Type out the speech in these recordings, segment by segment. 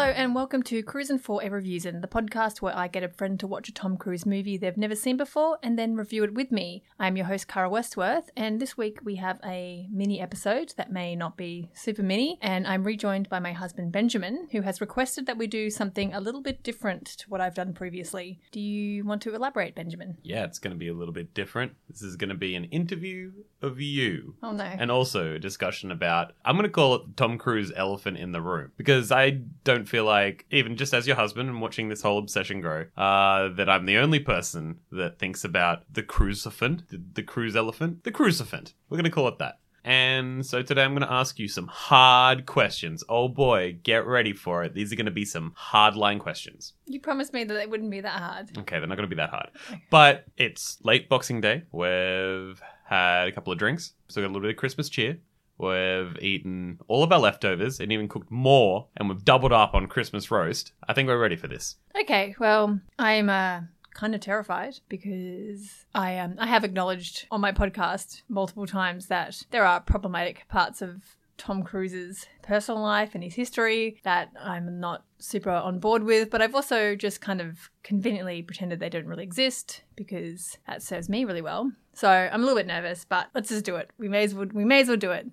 Hello and welcome to Cruisin' for a Reviewsin, the podcast where I get a friend to watch a Tom Cruise movie they've never seen before and then review it with me. I'm your host, Cara Westworth, and this week we have a mini episode that may not be super mini, and I'm rejoined by my husband Benjamin, who has requested that we do something a little bit different to what I've done previously. Do you want to elaborate, Benjamin? Yeah, it's going to be a little bit different. This is going to be an interview of you. Oh no. And also a discussion about, I'm going to call it Tom Cruise elephant in the room. Because I don't feel like, even just as your husband and watching this whole obsession grow, uh, that I'm the only person that thinks about the crucifiant, the, the cruise elephant, the crucifiant. We're going to call it that. And so today I'm going to ask you some hard questions. Oh boy, get ready for it. These are going to be some hard line questions. you promised me that it wouldn't be that hard. Okay, they're not going to be that hard. But it's late Boxing Day. We've had a couple of drinks, so got a little bit of Christmas cheer. We've eaten all of our leftovers and even cooked more, and we've doubled up on Christmas roast. I think we're ready for this. Okay, well, I'm uh, kind of terrified because I um I have acknowledged on my podcast multiple times that there are problematic parts of Tom Cruise's personal life and his history that I'm not super on board with, but I've also just kind of conveniently pretended they don't really exist because that serves me really well. So I'm a little bit nervous, but let's just do it. We may as well we may as well do it.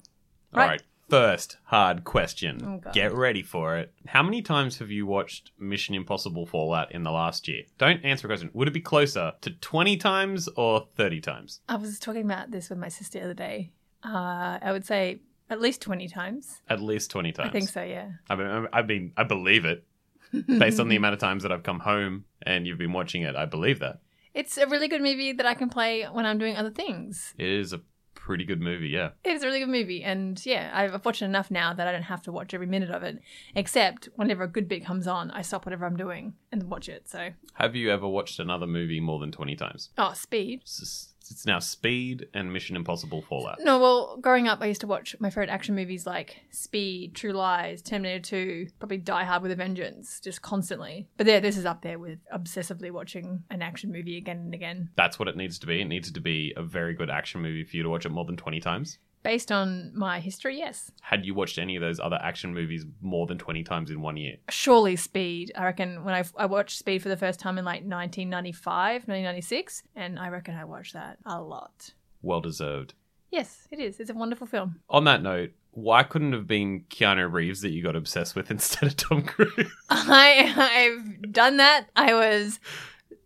All Right. right. First hard question. Oh, Get ready for it. How many times have you watched Mission Impossible Fallout in the last year? Don't answer a question. Would it be closer to 20 times or 30 times? I was talking about this with my sister the other day. Uh, I would say at least 20 times. At least 20 times. I think so, yeah. I mean, I mean, I believe it. Based on the amount of times that I've come home and you've been watching it, I believe that. It's a really good movie that I can play when I'm doing other things. It is a pretty good movie, yeah. It is a really good movie, and yeah, I've watched it enough now that I don't have to watch every minute of it. Except whenever a good bit comes on, I stop whatever I'm doing and watch it. So, Have you ever watched another movie more than 20 times? oh, Speed. It's, it's now Speed and Mission Impossible Fallout. No, well, growing up, I used to watch my favorite action movies like Speed, True Lies, Terminator 2, probably Die Hard with a Vengeance, just constantly. But yeah, this is up there with obsessively watching an action movie again and again. That's what it needs to be. It needs to be a very good action movie for you to watch it more than 20 times. Based on my history, yes. Had you watched any of those other action movies more than 20 times in one year? surely Speed. I reckon when I, I watched Speed for the first time in like 1995, 1996, and I reckon I watched that a lot. Well deserved. Yes, it is. It's a wonderful film. On that note, why couldn't it have been Keanu Reeves that you got obsessed with instead of Tom Cruise? I I've done that. I was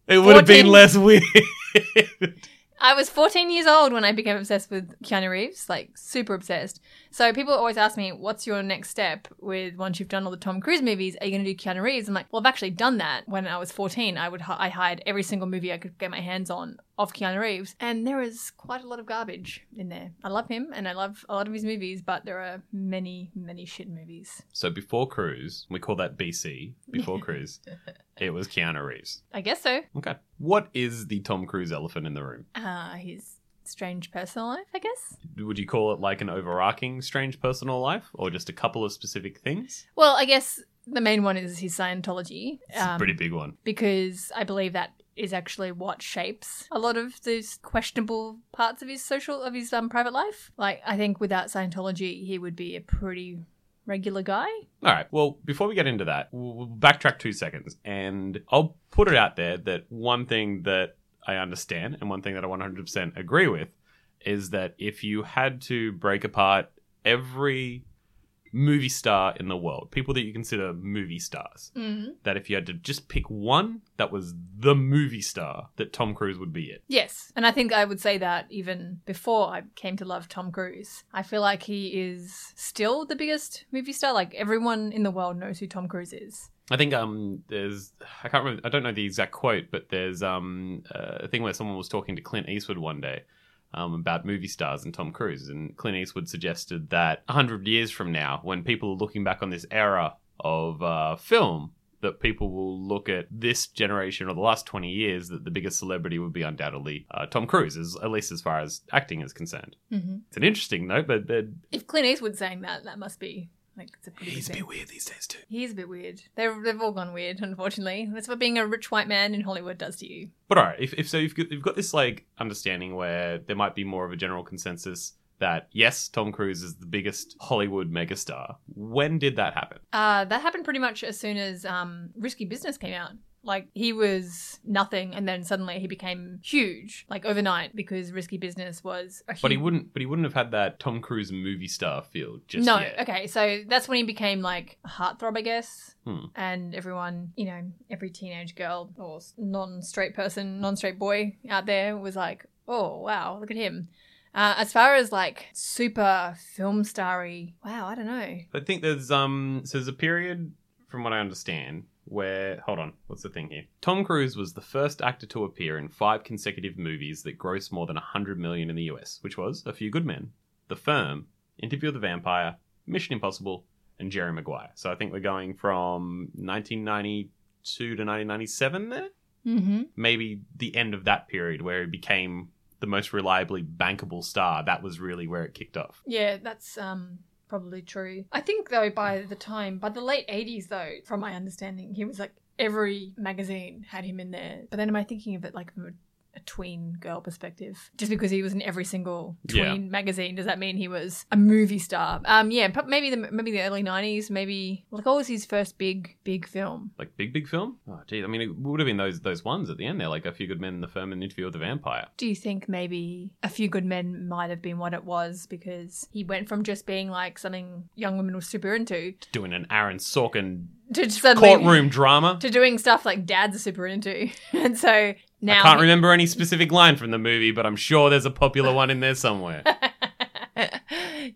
It would have been less weird. I was 14 years old when I became obsessed with Keanu Reeves, like super obsessed. So people always ask me, "What's your next step with once you've done all the Tom Cruise movies? Are you going to do Keanu Reeves?" I'm like, "Well, I've actually done that. When I was 14, I would I hired every single movie I could get my hands on of Keanu Reeves, and there is quite a lot of garbage in there. I love him and I love a lot of his movies, but there are many, many shit movies. so before Cruise, we call that BC. Before Cruise, it was Keanu Reeves. I guess so. Okay. What is the Tom Cruise elephant in the room? Uh, his strange personal life, I guess. Would you call it like an overarching strange personal life or just a couple of specific things? Well, I guess the main one is his Scientology. It's a um, pretty big one. because I believe that is actually what shapes a lot of those questionable parts of his social of his um, private life. Like I think without Scientology, he would be a pretty regular guy. All right. Well, before we get into that, we'll backtrack two seconds, and I'll put it out there that one thing that I understand and one thing that I 100% agree with is that if you had to break apart every movie star in the world, people that you consider movie stars, Mm-hmm. that if you had to just pick one that was the movie star, that Tom Cruise would be it. Yes, and I think I would say that even before I came to love Tom Cruise. I feel like he is still the biggest movie star. Like everyone in the world knows who Tom Cruise is. I think um there's I can't remember I don't know the exact quote, but there's um a thing where someone was talking to Clint Eastwood one day um about movie stars and Tom Cruise, and Clint Eastwood suggested that hundred years from now, when people are looking back on this era of uh, film, that people will look at this generation or the last twenty years that the biggest celebrity would be undoubtedly uh, Tom Cruise, as, at least as far as acting is concerned. Mm-hmm. It's an interesting note, but, but If Clint Eastwood's saying that, that must be like it's a pretty. he's a bit weird these days too. He's a bit weird. They're, they've all gone weird, unfortunately. That's what being a rich white man in Hollywood does to you. But all right, if, if so, you've got, you've got this like understanding where there might be more of a general consensus that yes, Tom Cruise is the biggest Hollywood megastar. When did that happen? Uh, that happened pretty much as soon as um, Risky Business came out. Like he was nothing, and then suddenly he became huge, like overnight, because Risky Business was a huge. But he wouldn't. But he wouldn't have had that Tom Cruise movie star feel just no, yet. okay, so that's when he became like a heartthrob, I guess. Hmm. And everyone, you know, every teenage girl or non-straight person, non-straight boy out there was like, "Oh wow, look at him." Uh, as far as like super film starry, wow, I don't know. I think there's um. So there's a period, from what I understand, where hold on, what's the thing here? Tom Cruise was the first actor to appear in five consecutive movies that grossed more than hundred million in the US, which was A Few Good Men, The Firm, Interview with the Vampire, Mission Impossible, and Jerry Maguire. So I think we're going from 1992 to 1997 there. Mm-hmm. Maybe the end of that period where he became the most reliably bankable star. That was really where it kicked off. Yeah, that's um probably true. I think though by the time by the late eighties though, from my understanding, he was like every magazine had him in there. But then am I thinking of it like a tween girl perspective? Just because he was in every single tween Yeah. magazine, does that mean he was a movie star? Um, yeah, maybe the maybe the early nineties, maybe like what was his first big big film? Like big, big film. Oh, geez. I mean, it would have been those those ones at the end there, like A Few Good Men in the Firm and Interview with the Vampire. Do you think maybe A Few Good Men might have been what it was because he went from just being like something young women were super into Doing an Aaron Sorkin to suddenly courtroom drama. to doing stuff like dads are super into. And so now I can't he- remember any specific line from the movie, but I'm sure there's a popular one in there somewhere. yeah,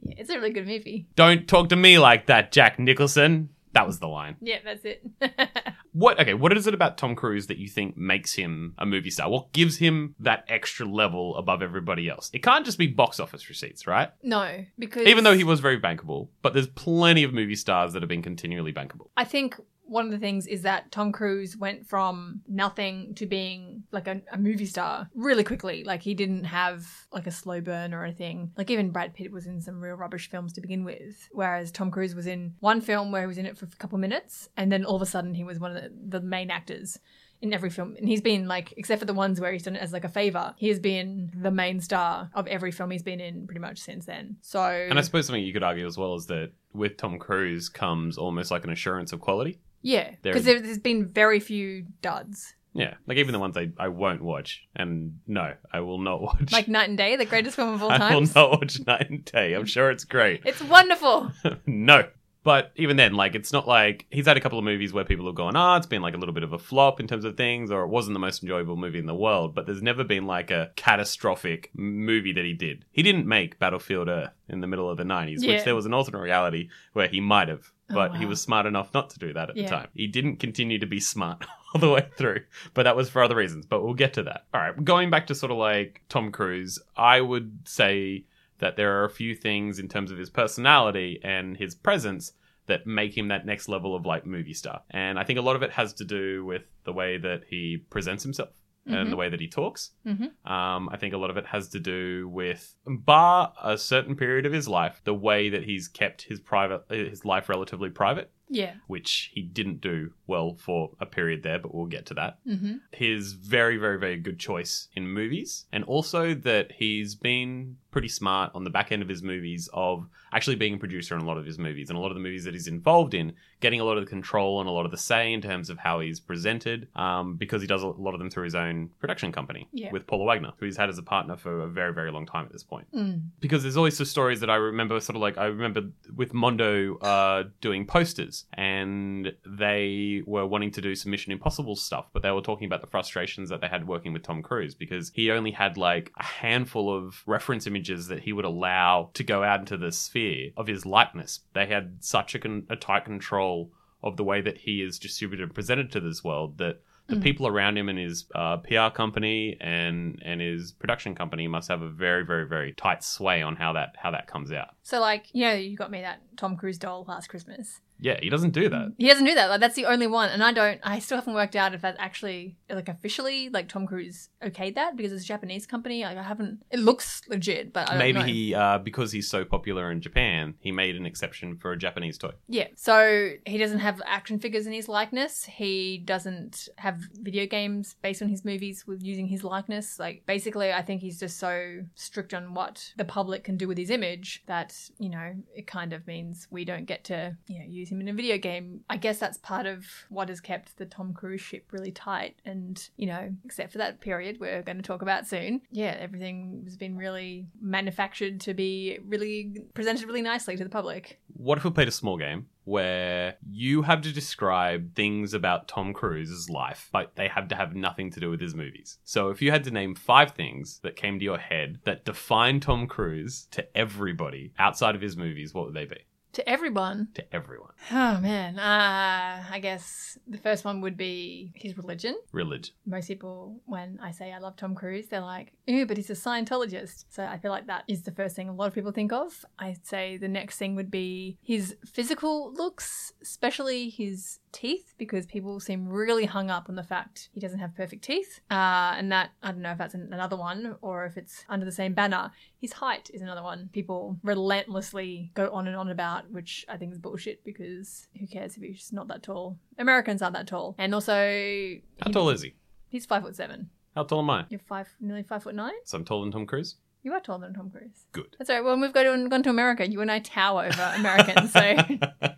it's a really good movie. Don't talk to me like that, Jack Nicholson. That was the line. Yeah, that's it. What? Okay, what is it about Tom Cruise that you think makes him a movie star? What gives him that extra level above everybody else? It can't just be box office receipts, right? no, because Even though he was very bankable, but there's plenty of movie stars that have been continually bankable. I think one of the things is that Tom Cruise went from nothing to being like a, a movie star really quickly. Like he didn't have like a slow burn or anything. Like even Brad Pitt was in some real rubbish films to begin with, whereas Tom Cruise was in one film where he was in it for a couple minutes, and then all of a sudden he was one of the, the main actors. In every film, and he's been like, except for the ones where he's done it as like a favor, he has been the main star of every film he's been in pretty much since then. So, And I suppose something you could argue as well is that with Tom Cruise comes almost like an assurance of quality. Yeah, because there, there's been very few duds. Yeah, like even the ones I, I won't watch, and no, I will not watch. Like Night and Day, the greatest film of all time. I will not watch Night and Day. I'm sure it's great. It's wonderful. no. But even then, like, it's not like he's had a couple of movies where people have gone, ah, it's been like a little bit of a flop in terms of things, or it wasn't the most enjoyable movie in the world. But there's never been like a catastrophic movie that he did. He didn't make Battlefield Earth in the middle of the 90s, Yeah. which there was an alternate reality where he might have. Oh, But he was smart enough not to do that at Yeah. the time. He didn't continue to be smart all the way through, but that was for other reasons. But we'll get to that. All right, going back to sort of like Tom Cruise, I would say that there are a few things in terms of his personality and his presence that make him that next level of like movie star. And I think a lot of it has to do with the way that he presents himself and Mhm. the way that he talks. Mhm. Um, I think a lot of it has to do with, bar a certain period of his life, the way that he's kept his private, his life relatively private, Yeah. which he didn't do well for a period there, but we'll get to that hmm his very, very, very good choice in movies, and also that he's been pretty smart on the back end of his movies of actually being a producer in a lot of his movies and a lot of the movies that he's involved in, getting a lot of the control and a lot of the say in terms of how he's presented, um, because he does a lot of them through his own production company Yeah. with Paula Wagner, who he's had as a partner for a very, very long time at this point Mm. because there's always some stories that I remember sort of like I remember with Mondo uh, doing posters and they were wanting to do some Mission Impossible stuff, but they were talking about the frustrations that they had working with Tom Cruise because he only had like a handful of reference images that he would allow to go out into the sphere of his likeness. They had such a, con- a tight control of the way that he is distributed and presented to this world that the Mm. people around him and his uh, PR company and and his production company must have a very very very tight sway on how that how that comes out. So like, you know, you got me that Tom Cruise doll last Christmas. Yeah, he doesn't do that. He doesn't do that. Like that's the only one, and I don't. I still haven't worked out if that's actually like officially like Tom Cruise okayed that because it's a Japanese company. Like I haven't. It looks legit, but I don't Maybe know. he, uh, because he's so popular in Japan, he made an exception for a Japanese toy. Yeah. So he doesn't have action figures in his likeness. He doesn't have video games based on his movies with using his likeness. Like basically, I think he's just so strict on what the public can do with his image that you know it kind of means we don't get to you know use him in a video game. I guess that's part of what has kept the Tom Cruise ship really tight. And you know, except for that period we're going to talk about soon, yeah, everything has been really manufactured to be really presented really nicely to the public. What if we played a small game where you have to describe things about Tom Cruise's life, but they have to have nothing to do with his movies? So if you had to name five things that came to your head that define Tom Cruise to everybody outside of his movies, what would they be? To everyone, To everyone. Oh man, uh, I guess the first one would be his religion. Religion. Most people, when I say I love Tom Cruise, they're like, "Ew," but he's a Scientologist. So I feel like that is the first thing a lot of people think of. I'd say the next thing would be his physical looks, especially his teeth, because people seem really hung up on the fact he doesn't have perfect teeth. Uh, and that I don't know if that's an- another one or if it's under the same banner. His height is another one. People relentlessly go on and on about, which I think is bullshit because who cares if he's not that tall? Americans aren't that tall. And also, How he- tall is he? He's five foot seven. How tall am I? You're five, nearly five foot nine. So I'm taller than Tom Cruise? You are taller than Tom Cruise. Good. That's all right. Well, we've gone to, gone to America. You and I tower over Americans, so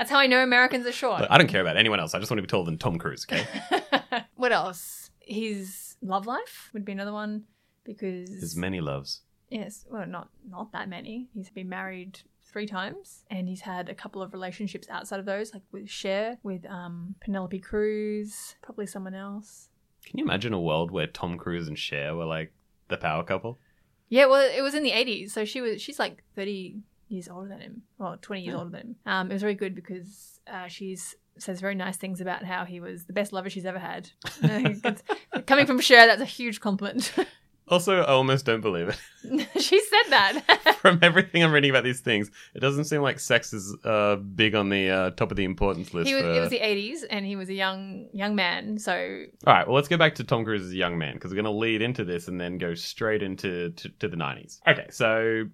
that's how I know Americans are short. Look, I don't care about anyone else. I just want to be taller than Tom Cruise, okay? what else? His love life would be another one because His many loves. yes, well, not not that many. He's been married three times, and he's had a couple of relationships outside of those, like with Cher, with um, Penelope Cruz, probably someone else. Can you imagine a world where Tom Cruise and Cher were like the power couple? Yeah, well, it was in the eighties, so she was she's like thirty years older than him, well, twenty years Yeah. older than him. Um, it was very good because uh, she's says very nice things about how he was the best lover she's ever had. Coming from Cher, that's a huge compliment. Also, I almost don't believe it. she said that. From everything I'm reading about these things, it doesn't seem like sex is uh, big on the uh, top of the importance list. he was, for... it was the eighties, and he was a young young man. So All right, well, let's go back to Tom Cruise as a young man because we're going to lead into this and then go straight into to, to the 90s. Okay, so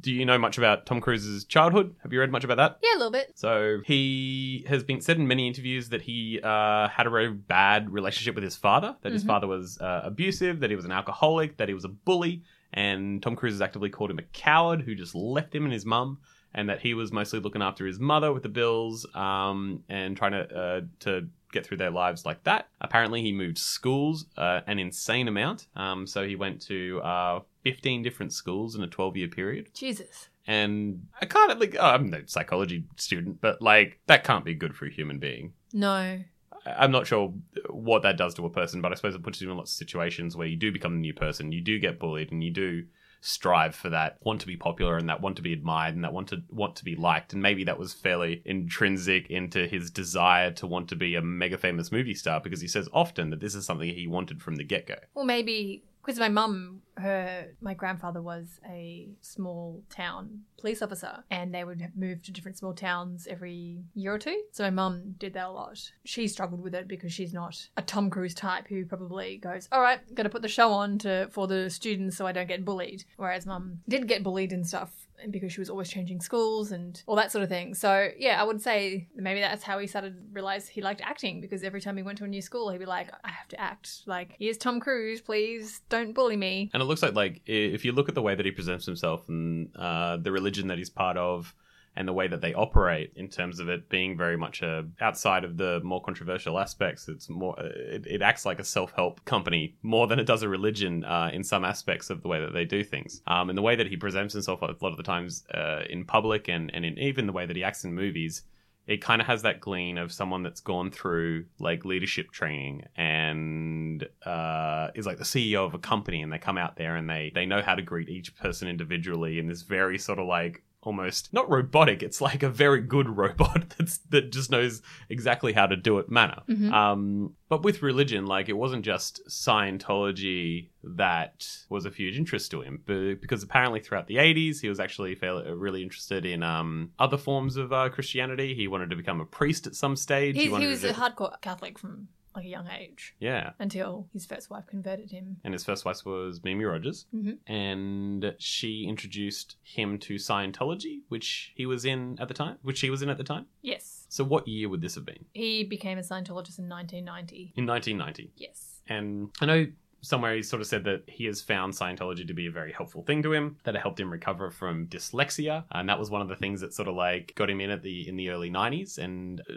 do you know much about Tom Cruise's childhood? Have you read much about that? yeah, a little bit. So he has been said in many interviews that he uh, had a very bad relationship with his father. That his Mhm. father was uh, abusive. That he was an alcoholic. That he was a bully. And Tom Cruise has actively called him a coward who just left him and his mum. And that he was mostly looking after his mother with the bills um, and trying to uh, to get through their lives like that. Apparently, he moved schools uh, an insane amount. Um, so he went to uh, 15 different schools in a 12 year period Jesus. and I can't like oh, I'm no psychology student, but like that can't be good for a human being. No. I'm not sure what that does to a person, but I suppose it puts you in lots of situations where you do become a new person, you do get bullied, and you do strive for that want to be popular and that want to be admired and that want to want to be liked. And maybe that was fairly intrinsic into his desire to want to be a mega famous movie star because he says often that this is something he wanted from the get-go. Well, maybe because my mum, her, my grandfather was a small town police officer, and they would move to different small towns every year or two. So my mum did that a lot. She struggled with it because she's not a Tom Cruise type who probably goes, "All right, got to put the show on to for the students so I don't get bullied." Whereas mum did get bullied and stuff because she was always changing schools and all that sort of thing. So yeah, I would say maybe that's how he started to realize he liked acting because every time he went to a new school, he'd be like, "I have to act. Like here's Tom Cruise. Please don't bully me." And looks like like if you look at the way that he presents himself and uh, the religion that he's part of, and the way that they operate in terms of it being very much a outside of the more controversial aspects, it's more it, it acts like a self help company more than it does a religion uh, in some aspects of the way that they do things. Um, and the way that he presents himself a lot of the times uh, in public and and in even the way that he acts in movies it kind of has that glean of someone that's gone through like leadership training and uh, is like the CEO of a company, and they come out there and they they know how to greet each person individually in this very sort of like almost not robotic. It's like a very good robot that's that just knows exactly how to do it manner. Mhm. Um, but with religion, like it wasn't just Scientology that was of huge interest to him, but because apparently throughout the 80s he was actually fairly, really interested in um, other forms of uh, Christianity. He wanted to become a priest at some stage. He, he wanted was to a hardcore Catholic from like a young age yeah. until his first wife converted him. And his first wife was Mimi Rogers. Mhm. And she introduced him to Scientology, which he was in at the time, which he was in at the time. Yes. So what year would this have been? He became a Scientologist in 1990. In 1990. Yes. And I know somewhere he sort of said that he has found Scientology to be a very helpful thing to him, that it helped him recover from dyslexia. And that was one of the things that sort of like got him in at the in the early 90s and uh,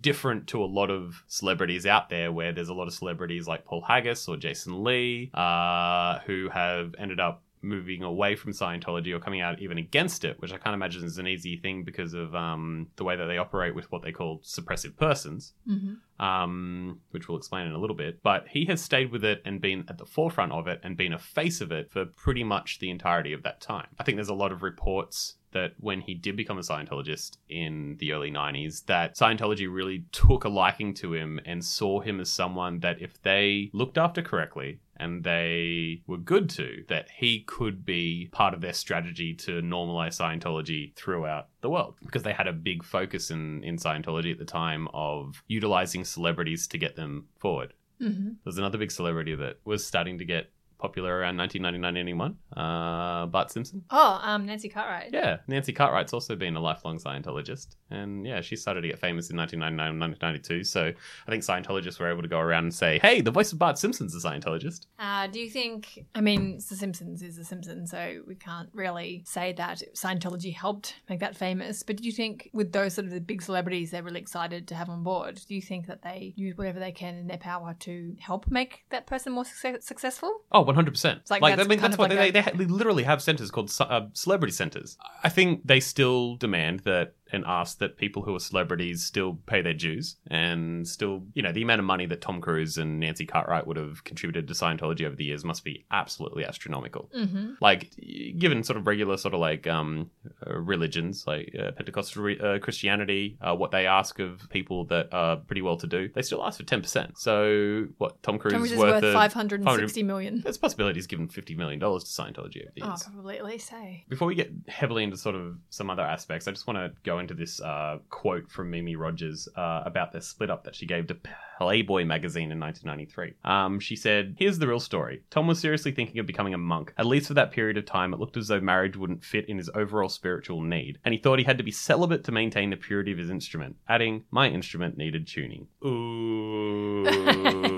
different to a lot of celebrities out there where there's a lot of celebrities like Paul Haggis or Jason Lee uh, who have ended up moving away from Scientology or coming out even against it, which I can't imagine is an easy thing because of um, the way that they operate with what they call suppressive persons hmm um, which we'll explain in a little bit. But he has stayed with it and been at the forefront of it and been a face of it for pretty much the entirety of that time. I think there's a lot of reports that when he did become a Scientologist in the early 90s, that Scientology really took a liking to him and saw him as someone that if they looked after correctly and they were good to, that he could be part of their strategy to normalize Scientology throughout the world. Because they had a big focus in, in Scientology at the time of utilizing celebrities to get them forward. hmm There's another big celebrity that was starting to get popular around 1999 91, uh, Bart Simpson. Oh, um, Nancy Cartwright. Yeah, Nancy Cartwright's also been a lifelong Scientologist. And yeah, she started to get famous in 1999 1992. So I think Scientologists were able to go around and say, hey, the voice of Bart Simpson's a Scientologist. Uh, do you think? I mean, it's The Simpsons is The Simpsons, so we can't really say that Scientology helped make that famous. But do you think, with those sort of the big celebrities, they're really excited to have on board? Do you think that they use whatever they can in their power to help make that person more success- successful? Oh, 100%. Like like, that's I mean, that's what like they, a- they, they literally have centers called uh, celebrity centers. I think they still demand that and ask that people who are celebrities still pay their dues and still, you know, the amount of money that Tom Cruise and Nancy Cartwright would have contributed to Scientology over the years must be absolutely astronomical. Mm-hmm. Like, given sort of regular sort of like um, uh, religions, like uh, Pentecostal re- uh, Christianity, uh, what they ask of people that are pretty well to do, they still ask for 10%. So, what, Tom Cruise, Tom Cruise is worth a- 560 million. there's possibilities given $50 million to Scientology over the Oh, probably at least, hey. Before we get heavily into sort of some other aspects, I just want to go into this uh, quote from Mimi Rogers uh, about the split up that she gave to Playboy magazine in 1993. Um, she said, Here's the real story. Tom was seriously thinking of becoming a monk. At least for that period of time, it looked as though marriage wouldn't fit in his overall spiritual need, and he thought he had to be celibate to maintain the purity of his instrument, adding, My instrument needed tuning. Ooh.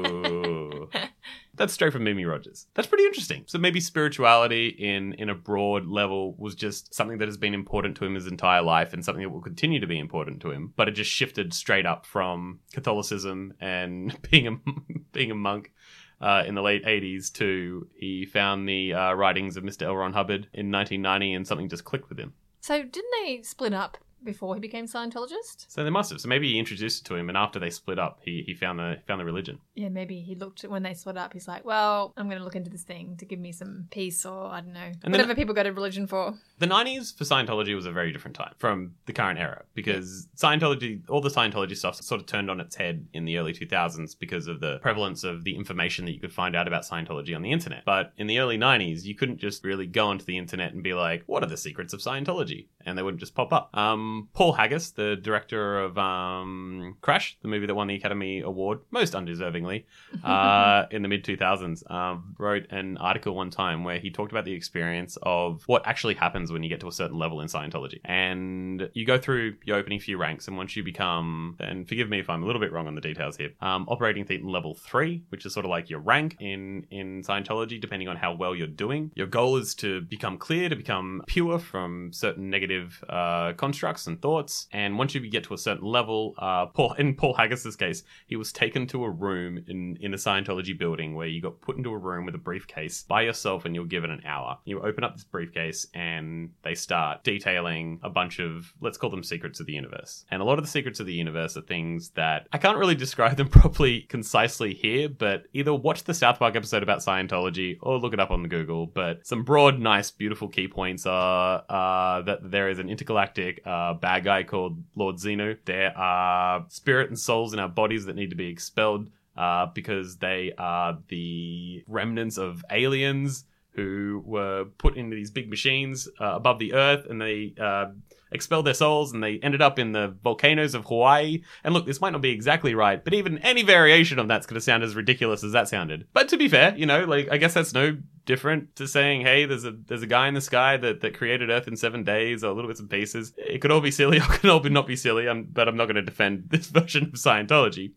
That's straight from Mimi Rogers. That's pretty interesting. So maybe spirituality in in a broad level was just something that has been important to him his entire life and something that will continue to be important to him, but it just shifted straight up from Catholicism and being a being a monk uh, in the late 80s to he found the uh, writings of Mr. L. Ron Hubbard in 1990 and something just clicked with him. So, didn't they split up before he became Scientologist? So they must have. So maybe he introduced it to him, and after they split up, he, he found the found the religion. Yeah, maybe he looked when they split up. He's like, "Well, I'm going to look into this thing to give me some peace, or I don't know, then- whatever people go to religion for." The 90s for Scientology was a very different time from the current era because Scientology, all the Scientology stuff sort of turned on its head in the early 2000s because of the prevalence of the information that you could find out about Scientology on the internet. But in the early 90s, you couldn't just really go onto the internet and be like, what are the secrets of Scientology? And they wouldn't just pop up. Um, Paul Haggis, the director of um, Crash, the movie that won the Academy Award, most undeservingly, uh, in the mid 2000s, um, wrote an article one time where he talked about the experience of what actually happens when you get to a certain level in Scientology. And you go through your opening few ranks, and once you become, and forgive me if I'm a little bit wrong on the details here, um, operating thetan level three, which is sort of like your rank in, in Scientology, depending on how well you're doing. Your goal is to become clear, to become pure from certain negative uh, constructs and thoughts. And once you get to a certain level, uh, Paul in Paul Haggis's case, he was taken to a room in in a Scientology building where you got put into a room with a briefcase by yourself, and you're given an hour. You open up this briefcase, and they start detailing a bunch of let's call them secrets of the universe. And a lot of the secrets of the universe are things that I can't really describe them properly, concisely here, but either watch the South Park episode about Scientology or look it up on the Google. But some broad, nice, beautiful key points are uh, that there is an intergalactic uh, bad guy called Lord Xenu. There are spirit and souls in our bodies that need to be expelled uh, because they are the remnants of aliens who were put into these big machines uh, above the earth and they uh, expelled their souls and they ended up in the volcanoes of Hawaii. And look, this might not be exactly right, but even any variation of that's going to sound as ridiculous as that sounded. But to be fair, you know, like I guess that's no different to saying, hey, there's a there's a guy in the sky that, that created Earth in seven days or little bits and pieces. It could all be silly or it could all be not be silly, I'm, but I'm not going to defend this version of Scientology.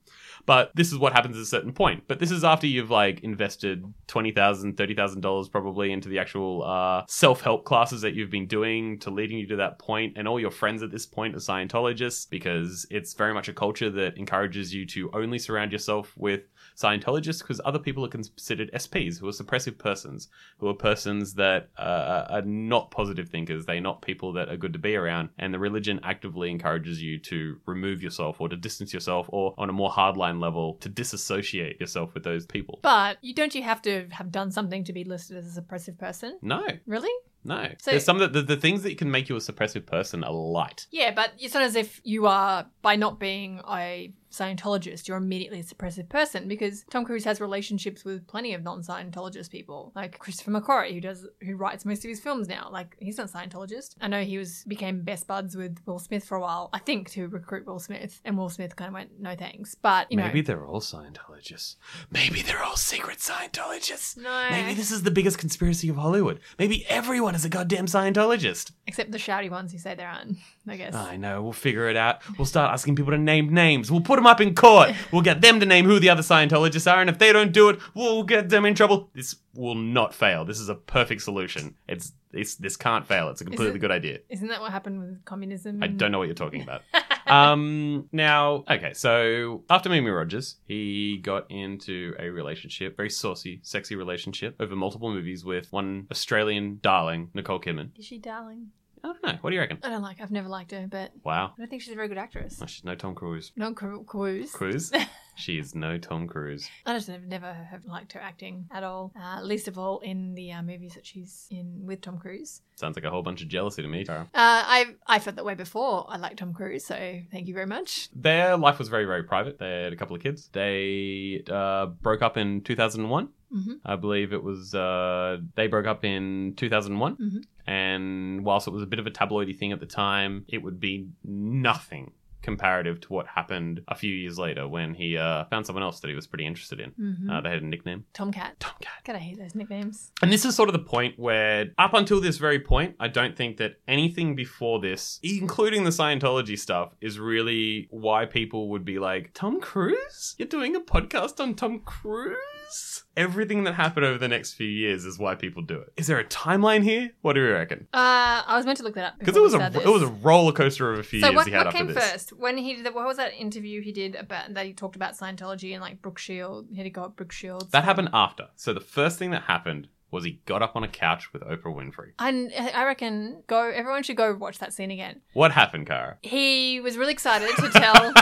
But this is what happens at a certain point. But this is after you've like invested twenty thousand, thirty thousand dollars probably into the actual uh, self help classes that you've been doing to leading you to that point, and all your friends at this point are Scientologists because it's very much a culture that encourages you to only surround yourself with Scientologists because other people are considered SPs, who are suppressive persons, who are persons that uh, are not positive thinkers. They're not people that are good to be around. And the religion actively encourages you to remove yourself or to distance yourself or on a more hardline level to disassociate yourself with those people. But you don't you have to have done something to be listed as a suppressive person? No, Really? no. So- There's some of the, the, the things that can make you a suppressive person are light. Yeah, but it's not as if you are by not being a Scientologist, you're immediately a suppressive person because Tom Cruise has relationships with plenty of non-Scientologist people, like Christopher McQuarrie, who does who writes most of his films now. Like he's not a Scientologist. I know he was became best buds with Will Smith for a while, I think, to recruit Will Smith, and Will Smith kind of went no thanks. But you know, Maybe they're all Scientologists. Maybe they're all secret Scientologists. no, Maybe this is the biggest conspiracy of Hollywood. Maybe everyone is a goddamn Scientologist. except the shouty ones who say they're aren't. I guess. I know. We'll figure it out. We'll start asking people to name names. We'll put them up in court. We'll get them to name who the other Scientologists are, and if they don't do it, we'll get them in trouble. This will not fail. This is a perfect solution. It's, it's this can't fail. It's a completely it? good idea. Isn't that what happened with communism? I don't know what you're talking about. um, now, okay, so after Mimi Rogers, he got into a relationship, very saucy, sexy relationship over multiple movies with one Australian darling, Nicole Kidman. Is she darling? I don't know. What do you reckon? I don't like. I've never liked her, but Wow. I don't think she's a very good actress. She's no Tom Cruise. Not Cru- Cruise. Cruise? she is no Tom Cruise. I just have never have liked her acting at all. Uh, least of all in the uh, movies that she's in with Tom Cruise. Sounds like a whole bunch of jealousy to me, Tara. Uh, I I felt that way before. I liked Tom Cruise, so thank you very much. Their life was very, very private. They had a couple of kids. They uh, broke up in 2001. hmm I believe it was, uh, they broke up in 2001. Mhm. And whilst it was a bit of a tabloidy thing at the time, it would be nothing comparative to what happened a few years later when he uh, found someone else that he was pretty interested in. hmm Uh, they had a nickname, TomKat. TomKat. God, I hate those nicknames. And this is sort of the point where, up until this very point, I don't think that anything before this, including the Scientology stuff, is really why people would be like, Tom Cruise? You're doing a podcast on Tom Cruise? Everything that happened over the next few years is why people do it. Is there a timeline here? What do you reckon? Uh, I was meant to look that up Because it was a started it was a roller coaster of a few So years what, he had what after came this. first? When he did the, what was that interview he did about that he talked about Scientology and like Brooke Shield? He had to go at Brooke Shields. That happened after. So the first thing that happened was he got up on a couch with Oprah Winfrey. And I reckon go. Everyone should go watch that scene again. What happened, Kara? He was really excited to tell.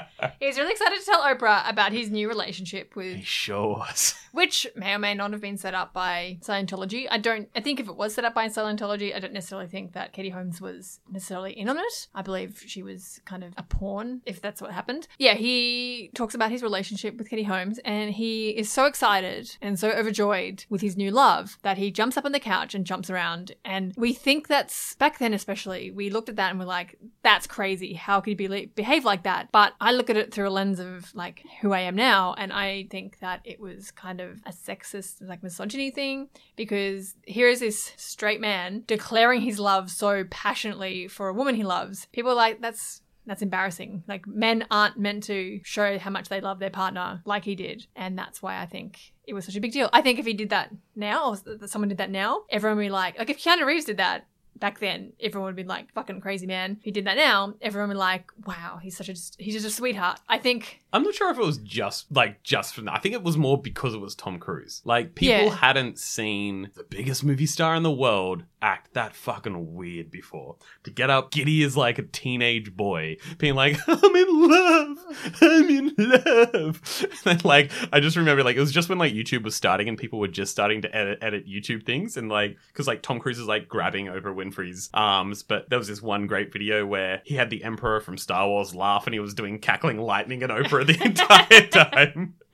he was really excited to tell Oprah about his new relationship with. he sure was. which may or may not have been set up by Scientology. I don't. I think if it was set up by Scientology, I don't necessarily think that Katie Holmes was necessarily in on it. I believe she was kind of a pawn, if that's what happened. Yeah, he talks about his relationship with Katie Holmes, and he is so excited and so overjoyed with his new love that he jumps up on the couch and jumps around. And we think that's back then, especially, we looked at that and we're like, "That's crazy. How could he be, behave like that?" But I look at it through a lens of like who I am now, and I think that it was kind of a sexist, like misogyny thing because here is this straight man declaring his love so passionately for a woman he loves. People are like that's that's embarrassing. Like men aren't meant to show how much they love their partner like he did, and that's why I think it was such a big deal. I think if he did that now, or someone did that now, everyone would be like, like if Keanu Reeves did that back then, everyone would be like, fucking crazy man. He did that now, everyone would be like, wow, he's such a, he's just a sweetheart. I think, I'm not sure if it was just like just from that. I think it was more because it was Tom Cruise. Like people Yeah. hadn't seen the biggest movie star in the world act that fucking weird before. To get up giddy as like a teenage boy, being like, "I'm in love, I'm in love," and then like I just remember like it was just when like YouTube was starting and people were just starting to edit edit YouTube things and like because like Tom Cruise is like grabbing Oprah Winfrey's arms, but there was this one great video where he had the Emperor from Star Wars laugh and he was doing cackling lightning at Oprah the entire time.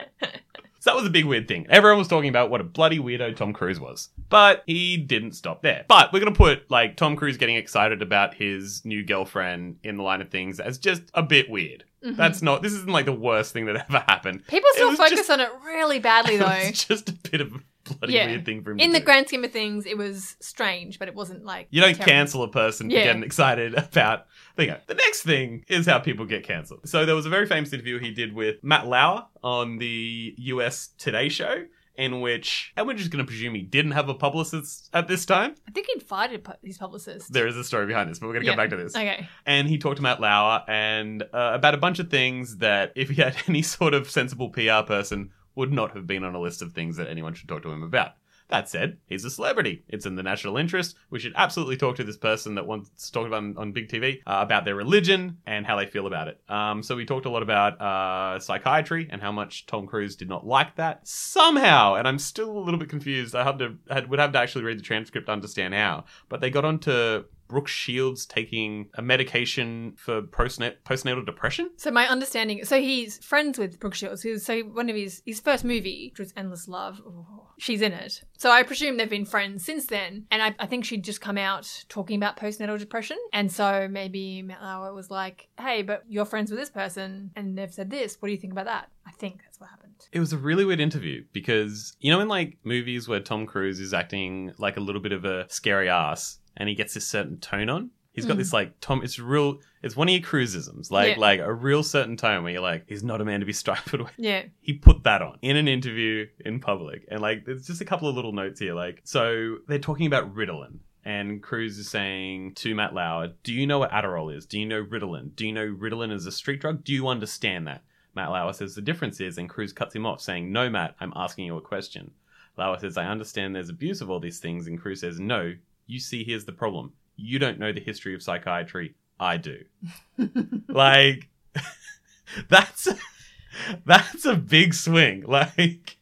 So that was a big weird thing. Everyone was talking about what a bloody weirdo Tom Cruise was. But he didn't stop there. But we're going to put like Tom Cruise getting excited about his new girlfriend in the line of things as just a bit weird. Mhm. That's not, this isn't like the worst thing that ever happened. people still focus just- on it really badly though. It's just a bit of bloody Yeah. weird thing for him In the do. grand scheme of things, it was strange, but it wasn't like You don't terrible. cancel a person Yeah. for getting excited about. There you go. The next thing is how people get cancelled. So there was a very famous interview he did with Matt Lauer on the US Today Show, in which, and we're just going to presume he didn't have a publicist at this time. I think he'd fired pu- his publicist. There is a story behind this, but we're going to Yeah. get back to this. Okay. And he talked to Matt Lauer and uh, about a bunch of things that, if he had any sort of sensible PR person, would not have been on a list of things that anyone should talk to him about. That said, he's a celebrity. It's in the national interest. We should absolutely talk to this person that wants to talk about on, on big TV uh, about their religion and how they feel about it. Um, so we talked a lot about uh, psychiatry and how much Tom Cruise did not like that somehow. And I'm still a little bit confused. I had to had, would have to actually read the transcript to understand how. But they got onto Brooke Shields taking a medication for postnat- postnatal depression. So my understanding, so he's friends with Brooke Shields. Who's so one of his his first movie, which was Endless Love. oh, she's in it. So I presume they've been friends since then. And I, I think she'd just come out talking about postnatal depression. And so maybe Matt was like, "Hey, but you're friends with this person, and they've said this. What do you think about that?" I think that's what happened. It was a really weird interview because you know in like movies where Tom Cruise is acting like a little bit of a scary ass and he gets this certain tone on. He's got Mm. this like Tom. It's real. It's one of your cruisisms, like Yeah. like a real certain tone where you're like, he's not a man to be stifled with. Yeah. He put that on in an interview in public, and like there's just a couple of little notes here. Like so, they're talking about Ritalin. And Cruise is saying to Matt Lauer, Do you know what Adderall is? Do you know Ritalin? Do you know Ritalin is a street drug? Do you understand that? Matt Lauer says the difference is, and Cruise cuts him off, saying, No, Matt, I'm asking you a question. Lauer says, I understand there's abuse of all these things, and Cruise says, No, you see, here's the problem. You don't know the history of psychiatry. I do. like, that's that's a big swing. Like,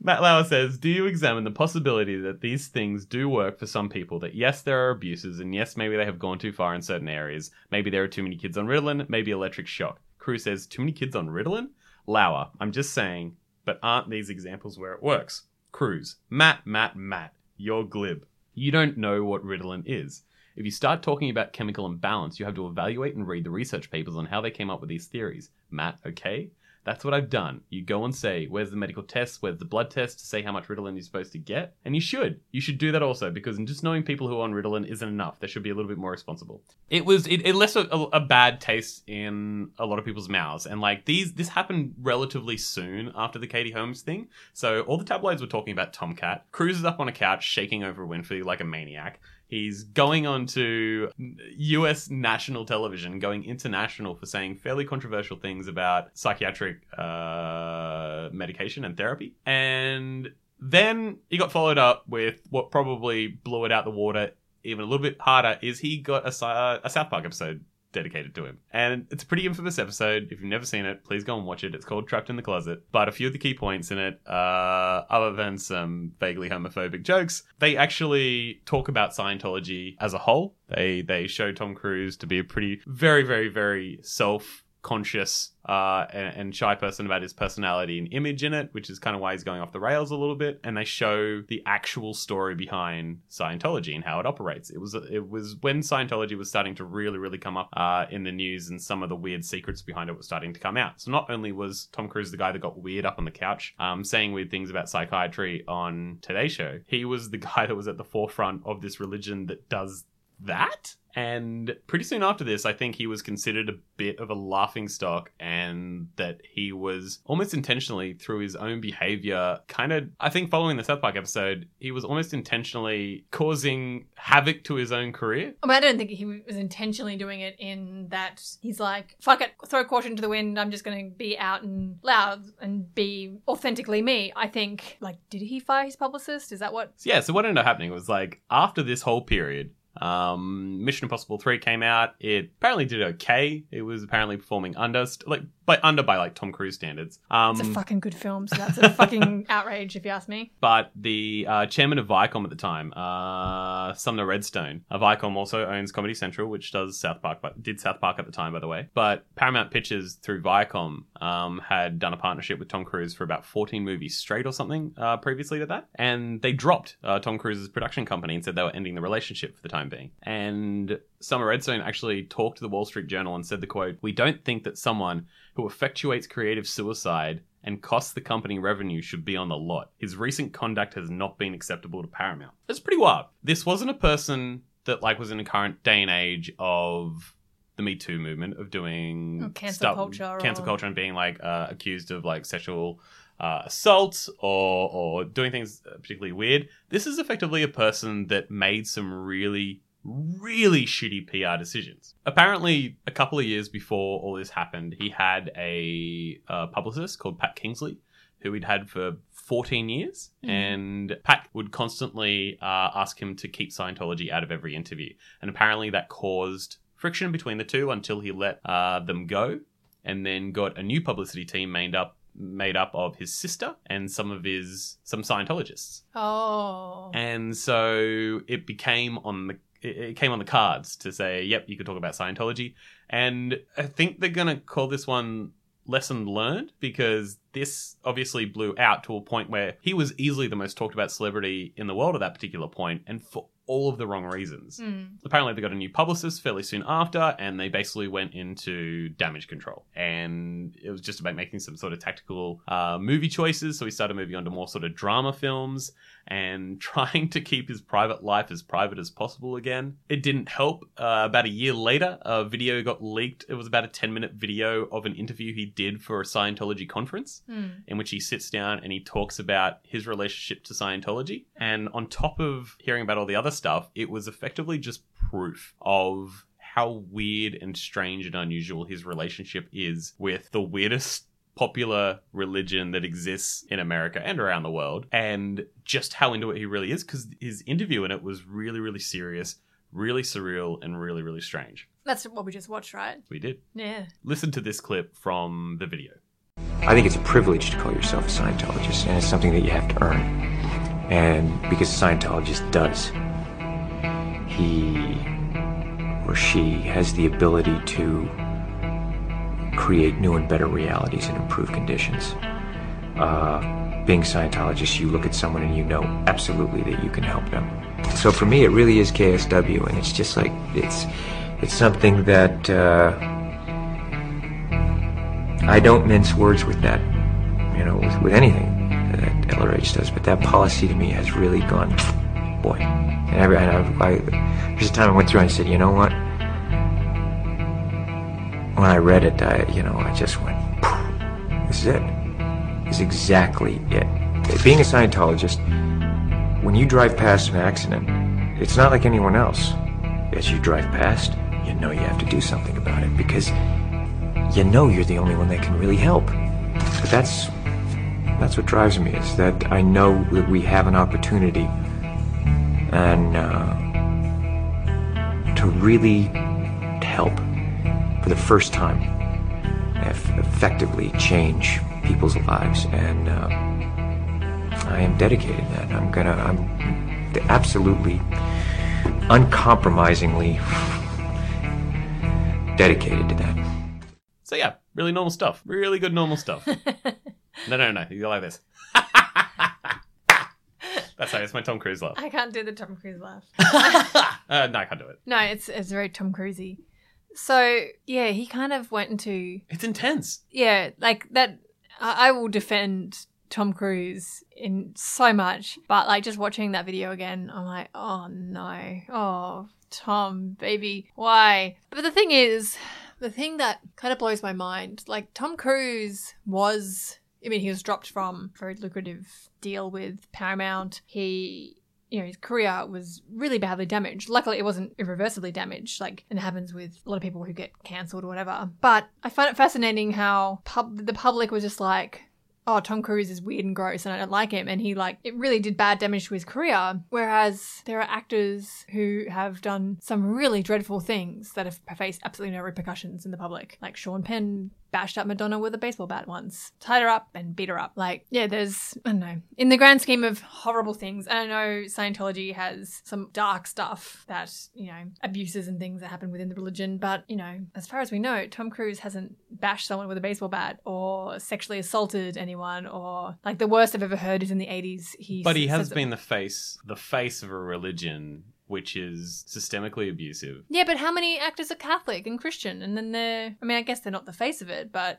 Matt Lauer says, Do you examine the possibility that these things do work for some people? That yes, there are abuses, and yes, maybe they have gone too far in certain areas. Maybe there are too many kids on Ritalin, maybe electric shock. Cruise says, Too many kids on Ritalin? Lauer, I'm just saying, but aren't these examples where it works? Cruise, Matt, Matt, Matt, you're glib. You don't know what Ritalin is. If you start talking about chemical imbalance, you have to evaluate and read the research papers on how they came up with these theories. Matt, okay? That's what I've done. You go and say, where's the medical test? Where's the blood test say how much Ritalin you're supposed to get? And you should. You should do that also because just knowing people who are on Ritalin isn't enough. They should be a little bit more responsible. It was it, it left a, a bad taste in a lot of people's mouths, and like these this happened relatively soon after the Katie Holmes thing. So all the tabloids were talking about TomKat. Cruise is up on a couch shaking Oprah Winfrey like a maniac. He's going on to US national television, going international for saying fairly controversial things about psychiatric uh, medication and therapy. And then he got followed up with what probably blew it out the water even a little bit harder is he got a, a South Park episode dedicated to him. And it's a pretty infamous episode. If you've never seen it, please go and watch it. It's called Trapped in the Closet. But a few of the key points in it, uh, other than some vaguely homophobic jokes, they actually talk about Scientology as a whole. They they show Tom Cruise to be a pretty very very very self conscious uh, and, and shy person about his personality and image in it, which is kind of why he's going off the rails a little bit. And they show the actual story behind Scientology and how it operates. It was it was when Scientology was starting to really really come up uh, in the news, and some of the weird secrets behind it were starting to come out. So not only was Tom Cruise the guy that got weird up on the couch, um, saying weird things about psychiatry on Today Show, he was the guy that was at the forefront of this religion that does that? And pretty soon after this, I think he was considered a bit of a laughing stock, and that he was almost intentionally, through his own behavior, kind of, I think following the South Park episode, he was almost intentionally causing havoc to his own career. I mean, I don't think he was intentionally doing it in that he's like, fuck it, throw caution to the wind. I'm just going to be out and loud and be authentically me. I think, like, did he fire his publicist? Is that what? Yeah, so what ended up happening was like after this whole period, um, Mission Impossible 3 came out. It apparently did okay. It was apparently performing under, like, by under by like Tom Cruise standards. Um, It's a fucking good film, so that's a fucking outrage if you ask me. but the uh, chairman of Viacom at the time, uh, Sumner Redstone, uh, Viacom also owns Comedy Central, which does South Park, but did South Park at the time, by the way. But Paramount Pictures through Viacom um, had done a partnership with Tom Cruise for about 14 movies straight or something uh, previously to that, and they dropped uh, Tom Cruise's production company and said they were ending the relationship for the time being. And Sumner Redstone actually talked to the Wall Street Journal and said the quote, "We don't think that someone who effectuates creative suicide and costs the company revenue should be on the lot. His recent conduct has not been acceptable to Paramount." That's pretty wild. This wasn't a person that like was in the current day and age of the Me Too movement of doing cancel stuff- culture cancel or- culture, and being like uh, accused of like sexual uh, assault or or doing things particularly weird. This is effectively a person that made some really really shitty PR decisions. Apparently, a couple of years before all this happened, he had a uh, publicist called Pat Kingsley, who he'd had for 14 years. Mhm. And Pat would constantly uh, ask him to keep Scientology out of every interview. And apparently, that caused friction between the two until he let uh, them go and then got a new publicity team made up made up of his sister and some of his some Scientologists Oh. and so it became on the it came on the cards to say, yep, you could talk about Scientology. And I think they're going to call this one lesson learned because this obviously blew out to a point where he was easily the most talked about celebrity in the world at that particular point and for all of the wrong reasons. Hmm. Apparently, they got a new publicist fairly soon after, and they basically went into damage control. And it was just about making some sort of tactical uh, movie choices. So we started moving on to more sort of drama films and trying to keep his private life as private as possible again. It didn't help. Uh, about a year later, a video got leaked. It was about a 10 minute video of an interview he did for a Scientology conference Hmm. in which he sits down and he talks about his relationship to Scientology. And on top of hearing about all the other stuff, it was effectively just proof of how weird and strange and unusual his relationship is with the weirdest popular religion that exists in America and around the world, and just how into it he really is. Because his interview in it was really, really serious, really surreal, and really, really strange. That's what we just watched, right? We did. Yeah. Listen to this clip from the video. I think it's a privilege to call yourself a Scientologist, and it's something that you have to earn. And because a Scientologist does, he or she has the ability to create new and better realities and improve conditions. Uh, being a Scientologist, you look at someone and you know absolutely that you can help them. So for me, it really is KSW, and it's just like it's it's something that. Uh, I don't mince words with that, you know, with, with anything that LRH does. But that policy to me has really gone, boy. And, every, and I, I, there's a time I went through and I said, you know what? When I read it, I, you know, I just went, this is it. This is exactly it. Being a Scientologist, when you drive past an accident, it's not like anyone else. As you drive past, you know you have to do something about it because you know you're the only one that can really help. But that's that's what drives me is that I know that we have an opportunity and uh, to really help for the first time, eff- effectively change people's lives, and uh, I am dedicated to that. I'm gonna, I'm absolutely, uncompromisingly dedicated to that. So yeah, really normal stuff. Really good normal stuff. no, no, no. You go like this. That's right. It's my Tom Cruise laugh. I can't do the Tom Cruise laugh. uh, no, I can't do it. No, it's it's very Tom Cruisey. So yeah, he kind of went into It's intense. yeah, like that. I, I will defend Tom Cruise in so much, but like just watching that video again, I'm like, oh no, oh Tom, baby, why? But the thing is, the thing that kind of blows my mind, like Tom Cruise was. I mean, he was dropped from a very lucrative deal with Paramount. He you know, his career was really badly damaged. Luckily, it wasn't irreversibly damaged, like it happens with a lot of people who get cancelled or whatever. But I find it fascinating how pub- the public was just like, oh, Tom Cruise is weird and gross and I don't like him. And he, like, it really did bad damage to his career. Whereas there are actors who have done some really dreadful things that have faced absolutely no repercussions in the public. Like Sean Penn bashed up Madonna with a baseball bat once, tied her up and beat her up. Like, yeah, there's, I don't know, in the grand scheme of horrible things, and I know Scientology has some dark stuff that, you know, abuses and things that happen within the religion, but, you know, as far as we know, Tom Cruise hasn't bashed someone with a baseball bat or sexually assaulted anyone or, like, the worst I've ever heard is in the 80s. He But he has been the face, the face of a religion which is systemically abusive. Yeah, but how many actors are Catholic and Christian? And then they're, I mean, I guess they're not the face of it, but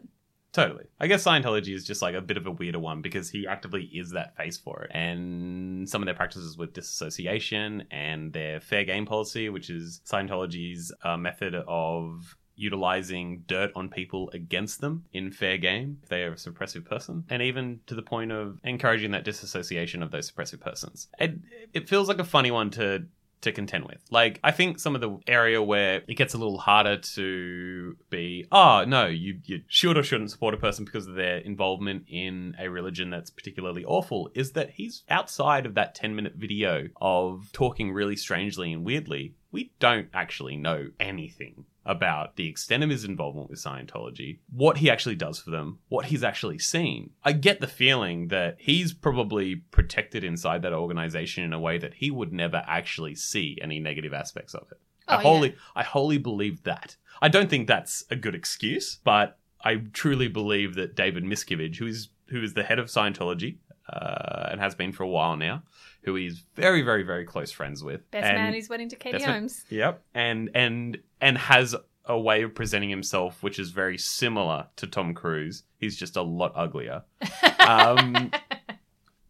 Totally. I guess Scientology is just like a bit of a weirder one because he actively is that face for it. And some of their practices with disassociation and their fair game policy, which is Scientology's uh, method of utilizing dirt on people against them in fair game if they are a suppressive person and even to the point of encouraging that disassociation of those suppressive persons it, it feels like a funny one to to contend with. Like, I think some of the area where it gets a little harder to be, oh, no, you, you should or shouldn't support a person because of their involvement in a religion that's particularly awful, is that he's outside of that 10 minute video of talking really strangely and weirdly. We don't actually know anything about the extent of his involvement with Scientology, what he actually does for them, what he's actually seen. I get the feeling that he's probably protected inside that organization in a way that he would never actually see any negative aspects of it. Oh, I yeah. wholly I wholly believe that. I don't think that's a good excuse, but I truly believe that David Miscavige, who is who is the head of Scientology, uh, and has been for a while now, who he's very, very, very close friends with. best and- man he's wedding to Katie Best man- Holmes. Yep, and and and has a way of presenting himself which is very similar to Tom Cruise. He's just a lot uglier. Um,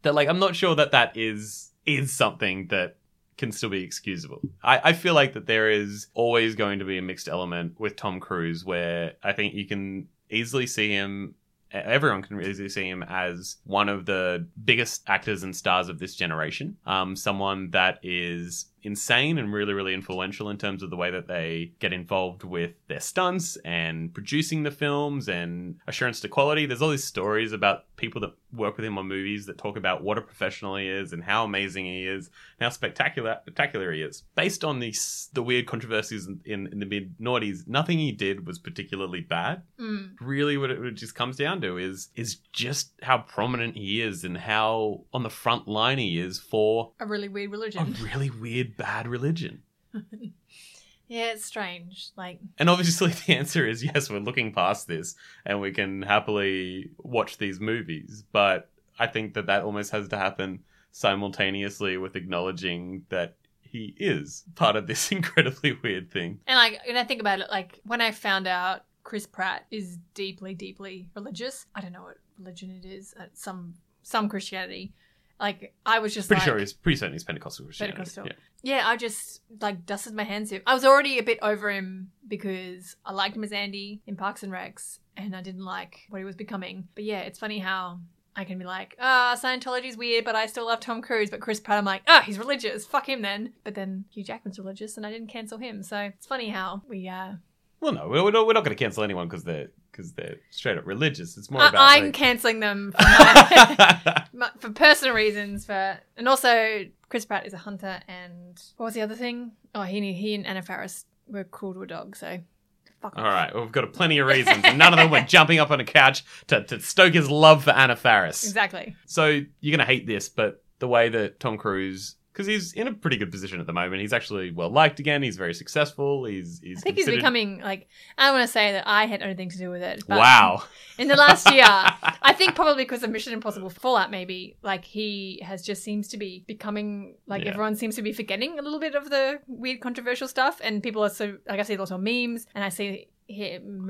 that like I'm not sure that that is is something that can still be excusable. I, I feel like that there is always going to be a mixed element with Tom Cruise where I think you can easily see him everyone can easily see him as one of the biggest actors and stars of this generation. Um, someone that is insane and really, really influential in terms of the way that they get involved with their stunts and producing the films and assurance to quality. There's all these stories about people that work with him on movies that talk about what a professional he is and how amazing he is and how spectacular spectacular he is. Based on these the weird controversies in, in, in the mid noughties, nothing he did was particularly bad Mm. really what it just comes down to is is just how prominent he is and how on the front line he is for A really weird religion. a really weird bad religion. yeah, it's strange. Like, And obviously the answer is yes, we're looking past this and we can happily watch these movies, but I think that that almost has to happen simultaneously with acknowledging that he is part of this incredibly weird thing. and like, and I think about it, like when I found out Chris Pratt is deeply, deeply religious. I don't know what religion it is. Uh, some some Christianity. Like I was just Pretty like, sure he's pretty certain he's Pentecostal Christianity. Pentecostal. Yeah. Yeah, I just like dusted my hands him. I was already a bit over him because I liked him as Andy in Parks and Recs, and I didn't like what he was becoming. But yeah, it's funny how I can be like, ah, Scientology's weird, but I still love Tom Cruise. But Chris Pratt, I'm like, ah, he's religious. Fuck him then. But then Hugh Jackman's religious, and I didn't cancel him. So it's funny how we. uh Well, no, we're, we're not, we're not going to cancel anyone because they're because they're straight up religious. It's more I- about I'm like- canceling them for, my, my- for personal reasons. For and also Chris Pratt is a hunter, and what was the other thing? Oh, he he and Anna Faris were cruel to a dog. So fuck off. All right, well, we've got plenty of reasons, and none of them were jumping up on a couch to, to stoke his love for Anna Faris. Exactly. So you're going to hate this, but the way that Tom Cruise, because he's in a pretty good position at the moment, he's actually well liked again. He's very successful. He's he's I think he's becoming like I don't want to say that I had anything to do with it. But wow. In the last year, I think probably because of Mission Impossible Fallout, maybe like he has just seems to be becoming like Yeah. everyone seems to be forgetting a little bit of the weird controversial stuff, and people are so like I see lots of memes, and I see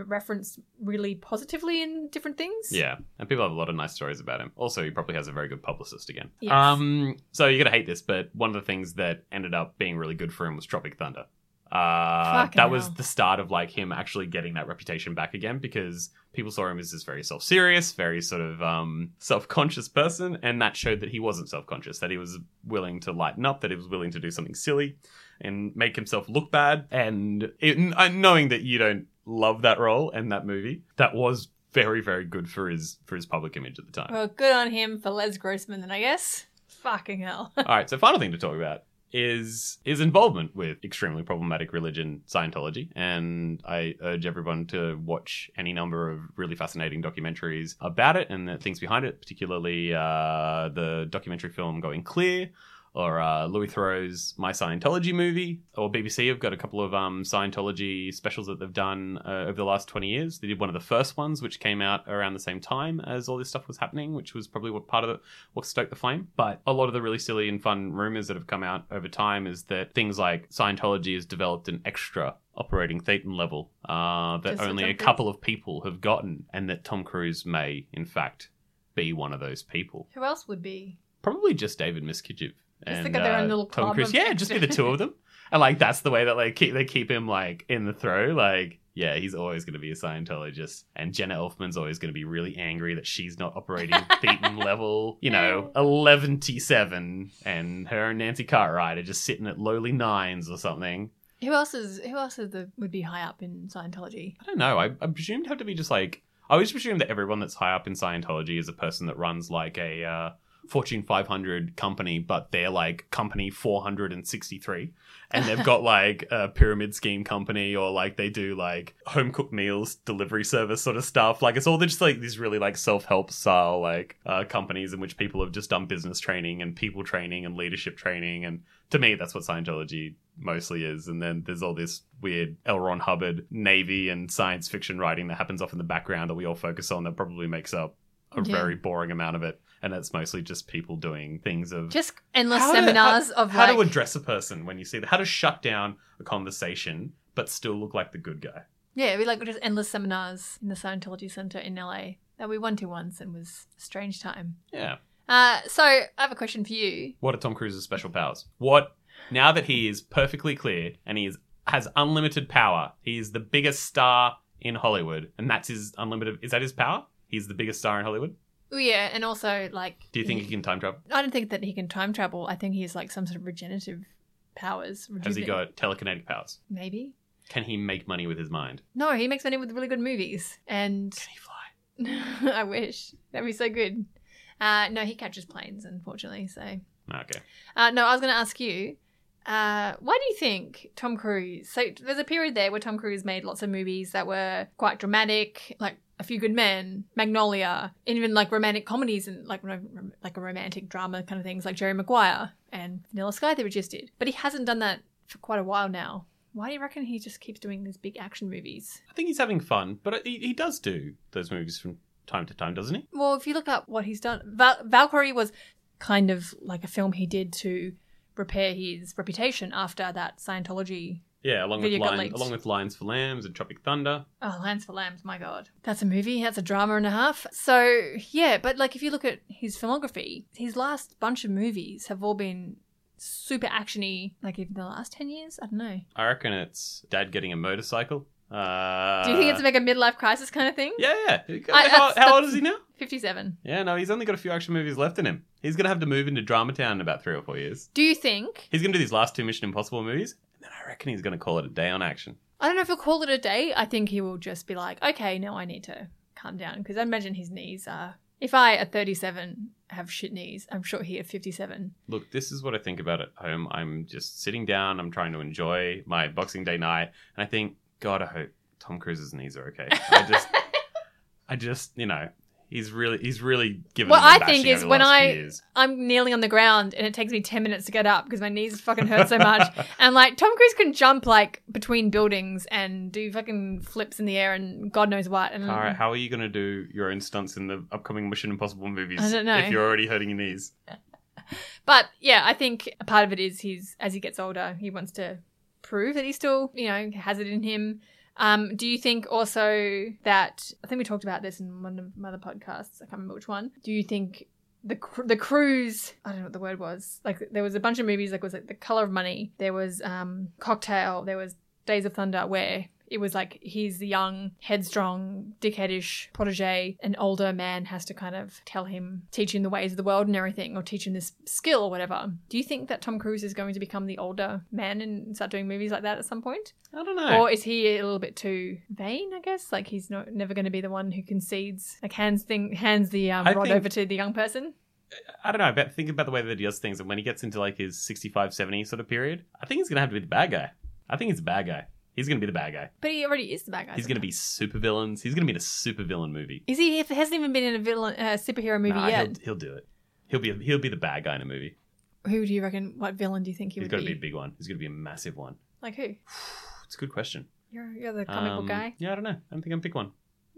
referenced really positively in different things. Yeah, and people have a lot of nice stories about him. Also, he probably has a very good publicist again. Yes. Um, so you're gonna hate this, but one of the things that ended up being really good for him was Tropic Thunder. Uh, Fucking that was the start of like him actually getting that reputation back again because people saw him as this very self-serious, very sort of um, self-conscious person, and that showed that he wasn't self-conscious, that he was willing to lighten up, that he was willing to do something silly and make himself look bad. And it, and knowing that you don't love that role and that movie, that was very very good for his for his public image at the time. Well, good on him for Les Grossman, then I guess. Fucking hell. All right, so final thing to talk about is his involvement with extremely problematic religion Scientology and I urge everyone to watch any number of really fascinating documentaries about it and the things behind it particularly uh, the documentary film Going Clear or uh, Louis Theroux's My Scientology movie, or BBC have got a couple of um, Scientology specials that they've done uh, over the last 20 years. They did one of the first ones, which came out around the same time as all this stuff was happening, which was probably what part of it, what stoked the flame. But a lot of the really silly and fun rumors that have come out over time is that things like Scientology has developed an extra operating Thetan level uh, that Just only a couple of people have gotten, and that Tom Cruise may, in fact, be one of those people. Who else would be? Probably just David Miscavige. Just and got their own uh, little Tom club Cruise. Yeah, just be the two of them. And like that's the way that like keep they keep him like in the throw. Like, yeah, he's always gonna be a Scientologist. And Jenna Elfman's always gonna be really angry that she's not operating Thetan level, you know, eleven T seven and her and Nancy Cartwright are just sitting at lowly nines or something. Who else is who else is the, would be high up in Scientology? I don't know. I, I presumed to have to be just like I always presume that everyone that's high up in Scientology is a person that runs like a uh, Fortune 500 company, but they're like company 463, and they've got like a pyramid scheme company, or like they do like home cooked meals delivery service sort of stuff. Like it's all just like these really like self help style like uh, companies in which people have just done business training and people training and leadership training, and to me that's what Scientology mostly is. And then there's all this weird L. Ron Hubbard Navy and science fiction writing that happens off in the background that we all focus on that probably makes up a Yeah. very boring amount of it. And it's mostly just people doing things of Just endless how to- seminars how, of how like to address a person when you see that, how to shut down a conversation but still look like the good guy. yeah, be like just endless seminars in the Scientology Center in LA that we went to once and was a strange time. Yeah. Uh, so I have a question for you. What are Tom Cruise's special powers? What now that he is perfectly clear and he is, has unlimited power, he is the biggest star in Hollywood, and that's his unlimited. Is that his power? He's the biggest star in Hollywood. Oh yeah, and also like Do you think he can time travel? I don't think that he can time travel. I think he has like some sort of regenerative powers. Has he got telekinetic powers? maybe? Can he make money with his mind? No, he makes money with really good movies, and Can he fly? I wish that'd be so good. Uh, no, he catches planes, unfortunately. So, Okay. uh, no, I was going to ask you, uh, why do you think Tom Cruise? So, there's a period there where Tom Cruise made lots of movies that were quite dramatic, like A Few Good Men, Magnolia, and even like romantic comedies and like rom- like a romantic drama kind of things, like Jerry Maguire and Vanilla Sky that we just did. But he hasn't done that for quite a while now. Why do you reckon he just keeps doing these big action movies? I think he's having fun, but he, he does do those movies from time to time, doesn't he? Well, if you look up what he's done, Val- Valkyrie was kind of like a film he did to repair his reputation after that Scientology. Yeah, along with got Lion, leaked. along with Lions for Lambs and Tropic Thunder. Oh, Lions for Lambs, my god. That's a movie, that's a drama and a half. So, yeah, but like if you look at his filmography, his last bunch of movies have all been super actiony, like even the last 10 years? I don't know. I reckon it's Dad getting a motorcycle. Uh, Do you think it's like a midlife crisis kind of thing? Yeah, yeah. I- how, that's- how old is he now? 57. Yeah, no, he's only got a few action movies left in him. He's gonna have to move into Drama Town in about three or four years. Do you think? He's gonna do these last two Mission Impossible movies, and then I reckon he's gonna call it a day on action. I don't know if he'll call it a day. I think he will just be like, okay, now I need to calm down because I imagine his knees are. If I at 37 have shit knees, I'm sure he at 57. Look, this is what I think about at home. I'm just sitting down. I'm trying to enjoy my Boxing Day night, and I think, God, I hope Tom Cruise's knees are okay. I just, I just, you know, he's really, he's really given. What I think is when I-. I'm kneeling on the ground and it takes me 10 minutes to get up because my knees fucking hurt so much. and like Tom Cruise can jump like between buildings and do fucking flips in the air and God knows what. And All right, how are you going to do your own stunts in the upcoming Mission Impossible movies? I don't know. If you're already hurting your knees. But yeah, I think a part of it is he's as he gets older, he wants to prove that he still, you know, has it in him. Um, do you think also that I think we talked about this in one of my other podcasts? I can't remember which one. Do you think the cr- the cruise? I don't know what the word was. Like there was a bunch of movies. Like was like The Color of Money. There was um, Cocktail. There was Days of Thunder, where it was like he's the young, headstrong, dickheadish protege. An older man has to kind of tell him, teach him the ways of the world and everything, or teach him this skill or whatever. Do you think that Tom Cruise is going to become the older man and start doing movies like that at some point? I don't know. Or is he a little bit too vain? I guess like he's not never going to be the one who concedes, like hands thing hands the um, rod think- over to the young person. I don't know. But think about the way that he does things, and when he gets into like his 65, 70 sort of period, I think he's gonna have to be the bad guy. I think he's a bad guy. He's gonna be the bad guy. But he already is the bad guy. He's gonna be super villains. He's gonna be in a super villain movie. Is he? He hasn't even been in a villain uh, superhero movie Nah, yet. he'll, he'll do it. He'll be he'll be the bad guy in a movie. Who do you reckon? What villain do you think he will be? He's would got to be? a big one. He's gonna be a massive one. Like who? It's a good question. You're you're the comic book Um, guy. Yeah, I don't know. I don't think I can pick one.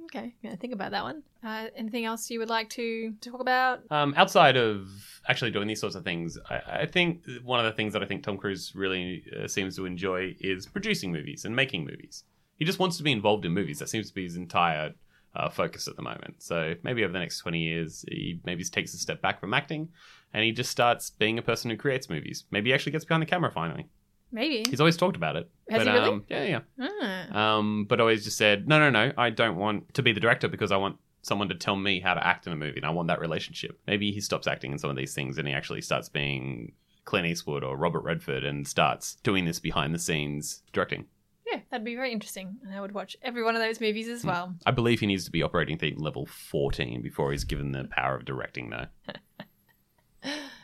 Okay, think about that one. Uh, anything else you would like to talk about? Um, outside of actually doing these sorts of things, I, I think one of the things that I think Tom Cruise really uh, seems to enjoy is producing movies and making movies. He just wants to be involved in movies. That seems to be his entire uh, focus at the moment. So maybe over the next 20 years, he maybe takes a step back from acting and he just starts being a person who creates movies. Maybe he actually gets behind the camera finally. Maybe. He's always talked about it. Has but, he really? Um, yeah, yeah. Ah. Um, but always just said, no, no, no, I don't want to be the director because I want someone to tell me how to act in a movie and I want that relationship. Maybe he stops acting in some of these things and he actually starts being Clint Eastwood or Robert Redford and starts doing this behind the scenes directing. yeah, that'd be very interesting, and I would watch every one of those movies Hmm. as well. I believe he needs to be operating Thetan level 14 before he's given the power of directing, though.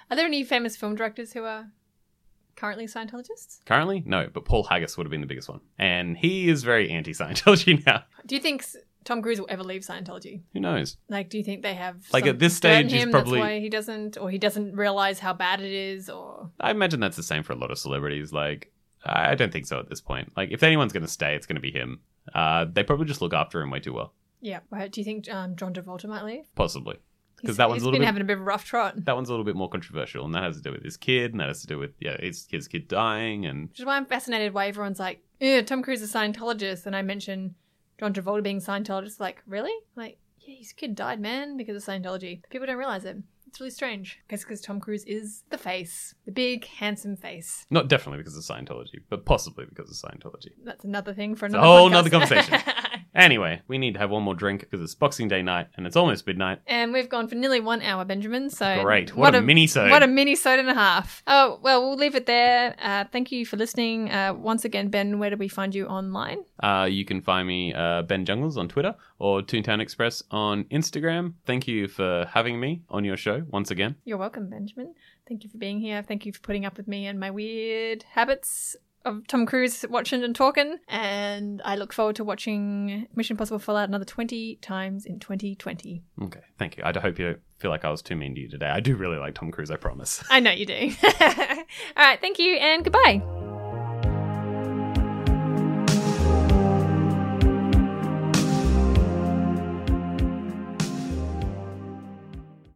Are there any famous film directors who are currently Scientologists? Currently, no, but Paul Haggis would have been the biggest one. And he is very anti Scientology now. Do you think Tom Cruise will ever leave Scientology? Who knows? Like, do you think they have Like, at this stage, he's probably- that's why he doesn't, or he doesn't realize how bad it is, or I imagine that's the same for a lot of celebrities. Like, I don't think so at this point. Like, if anyone's going to stay, it's going to be him. Uh, they probably just look after him way too well. yeah. Right? Do you think um, John Travolta might leave? Possibly. Because that one's a little been bit having a bit of a rough trot. that one's a little bit more controversial, and that has to do with his kid, and that has to do with yeah, his his kid dying, and Which is why I'm fascinated why everyone's like, yeah, Tom Cruise is a Scientologist, and I mention John Travolta being Scientologist. Like, really? Like, yeah, his kid died, man, because of Scientology. People don't realize it. It's really strange. Guess because Tom Cruise is the face, the big, handsome face. not definitely because of Scientology, but possibly because of Scientology. That's another thing for a another whole podcast. nother conversation. Anyway, we need to have one more drink because it's Boxing Day night and it's almost midnight. and we've gone for nearly one hour, Benjamin. So Great. What a mini-sode. What a mini-sode and a half. Oh well, we'll leave it there. Uh, thank you for listening. Uh, once again, Ben, where do we find you online? Uh, you can find me uh, Ben Jungles on Twitter or Toontown Express on Instagram. Thank you for having me on your show once again. You're welcome, Benjamin. Thank you for being here. Thank you for putting up with me and my weird habits of Tom Cruise watching and talking. And I look forward to watching Mission Impossible Fallout another 20 times in 2020. Okay, thank you. I hope you don't feel like I was too mean to you today. I do really like Tom Cruise, I promise. I know you do. All right, thank you and goodbye.